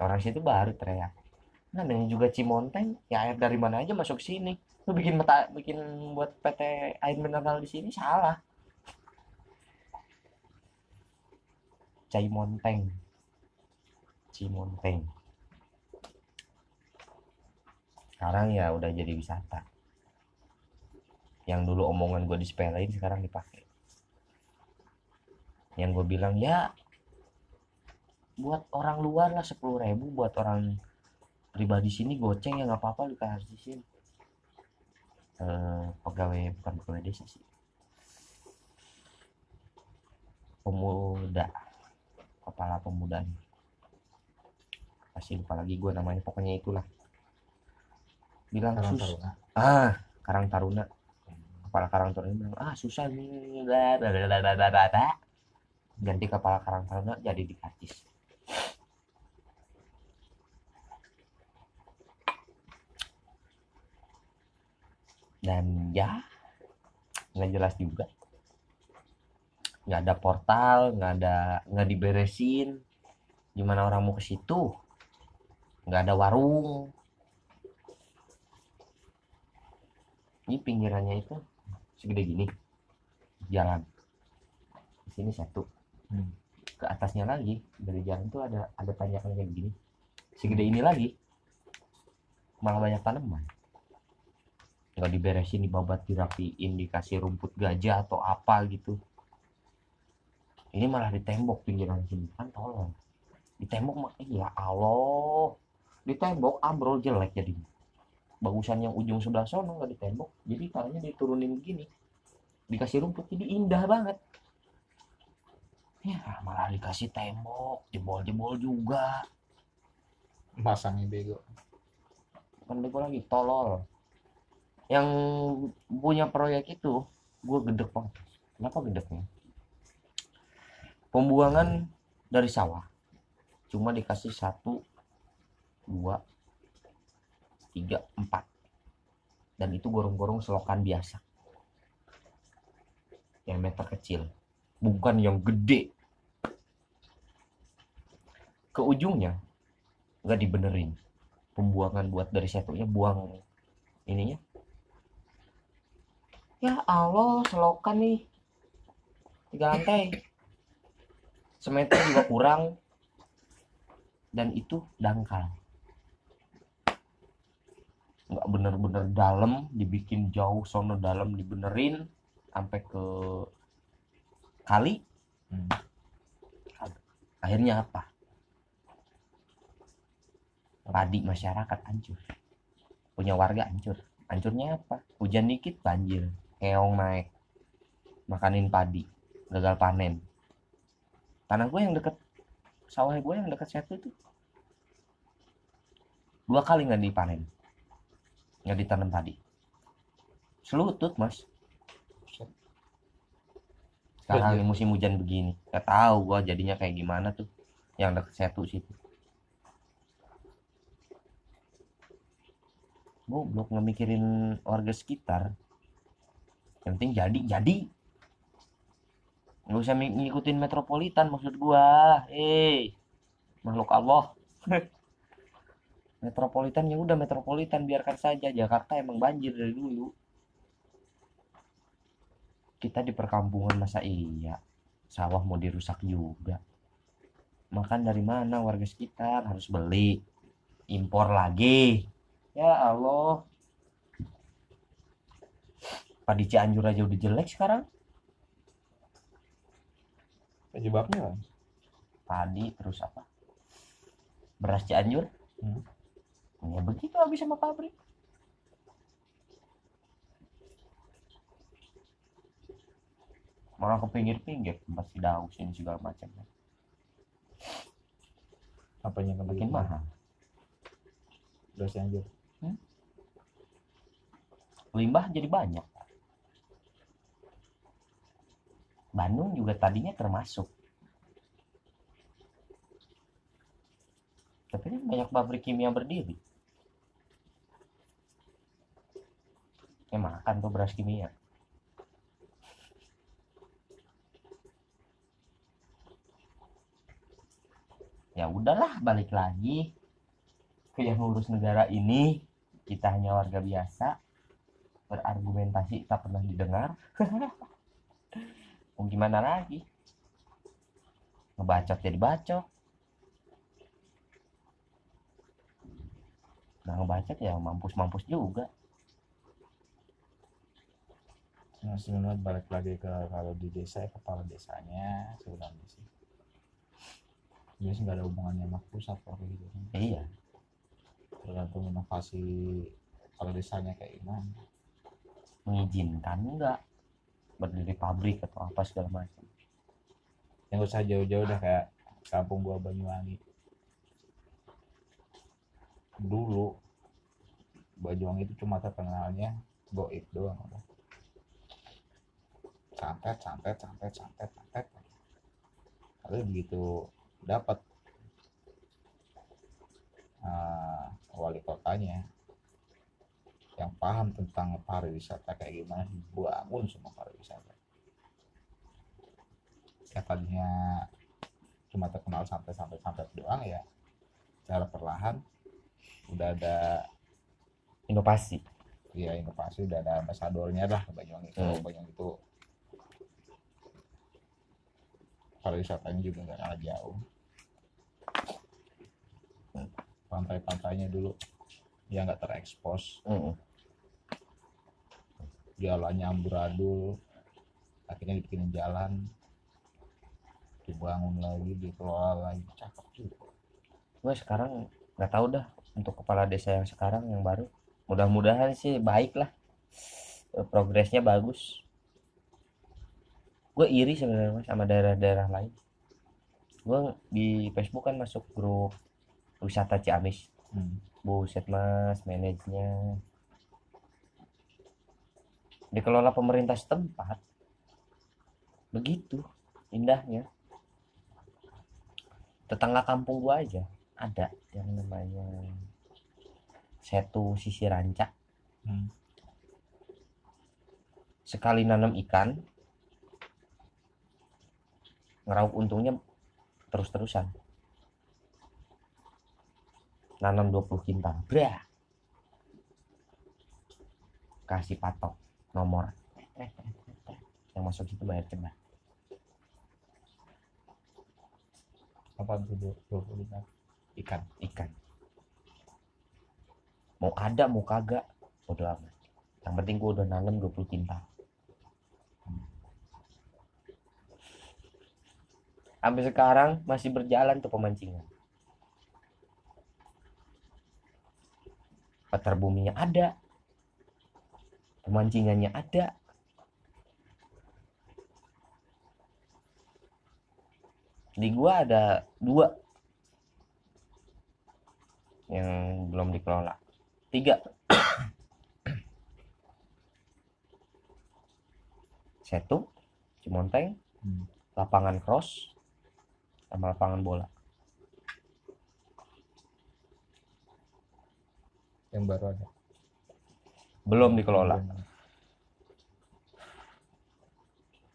Orang situ baru teriak. Nah namanya juga Cimonteng ya air dari mana aja masuk sini. Lu bikin mata bikin buat PT air mineral di sini salah Cimonteng. Cimonteng. Sekarang ya udah jadi wisata. Yang dulu omongan gue disepelein sekarang dipakai. Yang gue bilang ya buat orang luar lah sepuluh ribu buat orang pribadi sini goceng ya nggak apa-apa dikasih eh, pegawai bukan pegawai desa sih. Pemuda kepala pemuda pasti lupa lagi gue namanya pokoknya itulah. Bilang Karang sus. Taruna. ah Karang Taruna. Kepala Karang Taruna bilang ah susah nih bla, bla, bla, bla, bla, bla, bla." ganti kepala Karang Taruna jadi dikatis dan ya nggak jelas juga nggak ada portal nggak ada nggak diberesin. Gimana orang mau ke situ? Nggak ada warung. Ini pinggirannya itu segede gini. Jalan. Di sini satu. Hmm. ke atasnya lagi dari jalan tuh ada ada tanjakan kayak gini segede ini lagi. Malah banyak tanaman. Nggak diberesin dibabat dirapiin dikasih rumput gajah atau apa gitu ini malah di tembok pinggiran sini. Kan tolong. Di tembok mah ya Allah. Di tembok ambrol jelek jadi bagusan yang ujung sebelah sono nggak di tembok jadi tanahnya diturunin begini. Dikasih rumput jadi indah banget. Ya malah dikasih tembok. Jebol-jebol juga. Masangnya bego. Kan bego lagi tolol. Yang punya proyek itu gue gedek banget kenapa gedeknya pembuangan dari sawah. Cuma dikasih satu dua tiga empat. Dan itu gorong-gorong selokan biasa. Yang meter kecil. Bukan yang gede. Ke ujungnya nggak dibenerin. Pembuangan buat dari satunya buang ininya. Ya Allah selokan nih. Tiga lantai semeter juga kurang. Dan itu dangkal. Nggak bener-bener dalam dibikin jauh sono dalam dibenerin sampai ke kali. Hmm. akhirnya apa? Padi masyarakat hancur. Punya warga hancur. Hancurnya apa? Hujan dikit banjir. Keong naik. Makanin padi. Gagal panen tanah gue yang deket sawah gue yang deket satu itu. Dua kali nggak dipanen. Nggak ditanam padi selutut mas. Sekarang Banjir. musim hujan begini nggak tahu gua jadinya kayak gimana tuh yang deket setu situ. Goblok nggak mikirin warga sekitar. Yang penting jadi jadi nggak usah ngikutin metropolitan maksud gua. Eh makhluk Allah. Metropolitan ya udah metropolitan biarkan saja. Jakarta emang banjir dari dulu. Kita di perkampungan masa iya? Sawah mau dirusak juga. Makan dari mana warga sekitar? Harus beli. Impor lagi. Ya Allah. Padi Cianjur aja udah jelek sekarang penyebabnya padi terus apa? Beras Cianjur? Hmm. ya begitu habis sama pabrik. Malah ke pinggir-pinggir tempat si daus ini segala macam. Apanya yang makin mahal. Beras Cianjur? Limbah jadi banyak Bandung juga tadinya termasuk. Tapi kan banyak pabrik kimia berdiri. Ya makan tuh beras kimia. Ya udahlah balik lagi ke yang ngurus negara ini. Kita hanya warga biasa. Berargumentasi tak pernah didengar mau gimana lagi? Ngebacot jadi bacot. Nggak ngebacot ya mampus-mampus juga. Nah sebenarnya balik lagi ke kalau di desa ya kepala desanya sebenarnya sih sih nggak ada hubungannya sama pusat kalau gitu. Iya. Tergantung inovasi kalau desanya kayak gimana. Mengizinkan enggak berdiri pabrik atau apa segala macam. Yang usah jauh-jauh dah kayak kampung gua Banyuwangi. Dulu Banyuwangi itu cuma terkenalnya goib doang udah santet santet santet santet santet. Tapi begitu dapat eh, wali kotanya yang paham tentang pariwisata kayak gimana dibangun semua pariwisata. Yang tadinya cuma terkenal sampai sampai sampai doang ya secara perlahan udah ada inovasi. Ya inovasi udah ada ambasadornya lah Banyuwangi itu Hmm. Banyuwangi itu. Pariwisatanya juga nggak kalah jauh. Pantai-pantainya dulu ya nggak terekspos. Mm-mm. Jalannya amburadul akhirnya dibikinin jalan dibangun lagi dikelola lagi. Cakep juga. Gue sekarang nggak tahu dah untuk kepala desa yang sekarang yang baru. Mudah-mudahan sih baik lah. Eh, progresnya bagus. Gue iri sebenarnya sama daerah-daerah lain. Gue di Facebook kan masuk grup wisata Ciamis. Hmm. buset mas manajernya dikelola pemerintah setempat. Begitu indahnya. Tetangga kampung gua aja ada yang namanya Setu Sisi Ranca. Hmm. sekali nanam ikan ngeraup untungnya terus-terusan. Nanam 20 kintal bra kasih patok nomor. Yang masuk situ bayar coba apa tuh dua ikan ikan. Mau ada mau kagak bodo amat. Yang penting gua udah nanam 20 kintal sampai sekarang masih berjalan tuh pemancingan. Patar buminya ada pemancingannya ada. Di gua ada dua yang belum dikelola. Tiga. Setu Cimonteng Hmm. lapangan cross sama lapangan bola. Yang baru ada belum dikelola. Belum.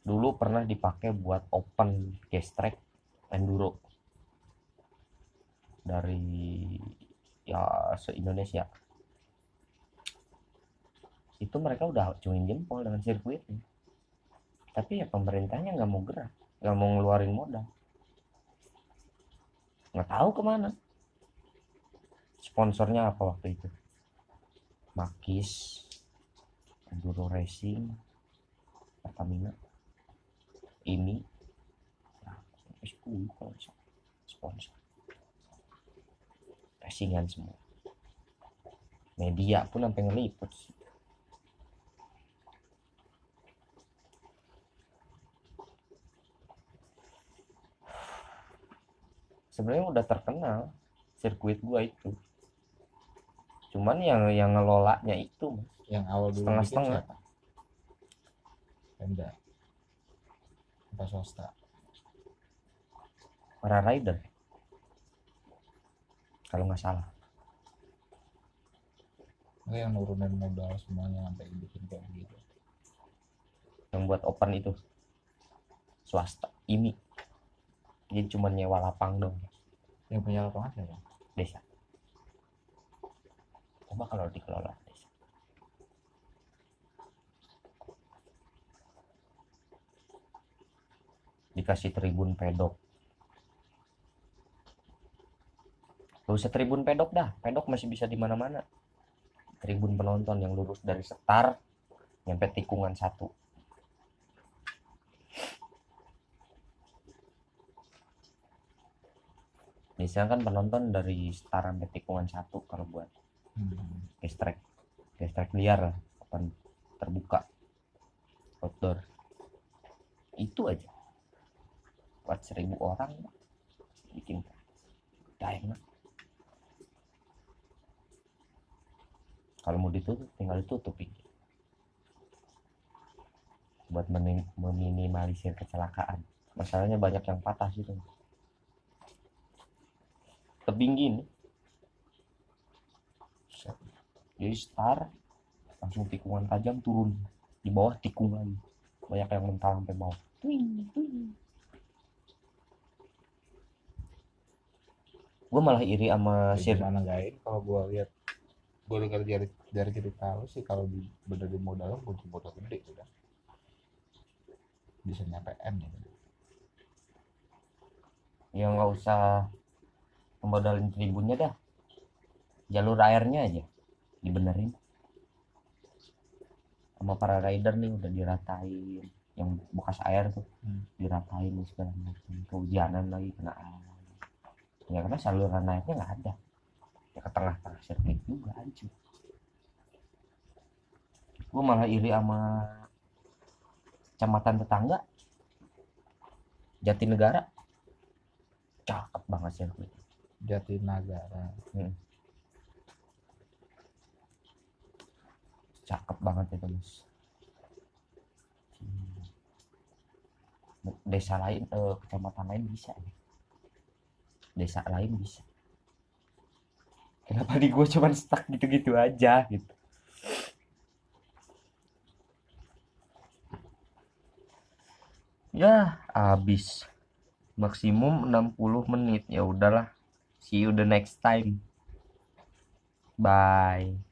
dulu pernah dipakai buat open gas track enduro. Dari ya se Indonesia itu mereka udah cumin jempol dengan sirkuitnya. Tapi ya pemerintahnya nggak mau gerak nggak mau ngeluarin modal. Nggak tahu ke mana. Sponsornya apa waktu itu Makis Enduro Racing Pertamina ini nah, sponsor. Racingan semua. Media pun sampai ngeliput. Sebenarnya udah terkenal sirkuit gua itu cuman yang yang ngelolanya itu Mas. yang awal dulu Setengah-setengah. bikin siapa? Pemda. Apa swasta? Para rider. Kalau nggak salah. Nggak yang nurunin modal semuanya sampai bikin kayak gitu. Yang buat open itu. Swasta. Ini. Jadi cuma nyewa lapang dong yang punya lapangan siapa? Desa coba kalau dikelola. Dikasih tribun pedok. Gak usah tribun pedok dah. Pedok masih bisa di mana-mana. Tribun penonton yang lurus dari setar nyampe tikungan satu. Biasanya kan penonton dari setar sampai tikungan satu kalau buat hmm. gas track liar lah. Terbuka. Outdoor. Itu aja. Buat seribu orang bikin enak kalau mau ditutup tinggal ditutupin. Buat menim- meminimalisir kecelakaan. Masalahnya banyak yang patah situ. Tebing gini Set. Jadi start langsung tikungan tajam turun di bawah tikung lagi banyak yang mental sampai bawah. Gue malah iri sama Ya, sir. gimana gain kalau gua lihat gua dengar dari dari cerita lu sih kalau di bener di modal butuh modal gede udah bisa nyampe M gitu. Yang nggak usah pemodalin tribunnya dah. Jalur airnya aja dibenerin. Sama para rider nih udah diratain yang bekas air tuh Hmm. diratain segala macam. Kehujanan lagi kena air. Ya karena saluran airnya nggak ada. Ya ke tengah-tengah sirkuit juga hancur gue malah iri sama kecamatan tetangga. Jatinegara. Cakep banget sirkuit Jatinagara cakep banget itu mas. Hmm. desa lain eh, kecamatan lain bisa ya. desa lain bisa. Kenapa di gua cuman stuck gitu-gitu aja gitu? Ya habis maksimum 60 menit. Ya udahlah. See you the next time. Bye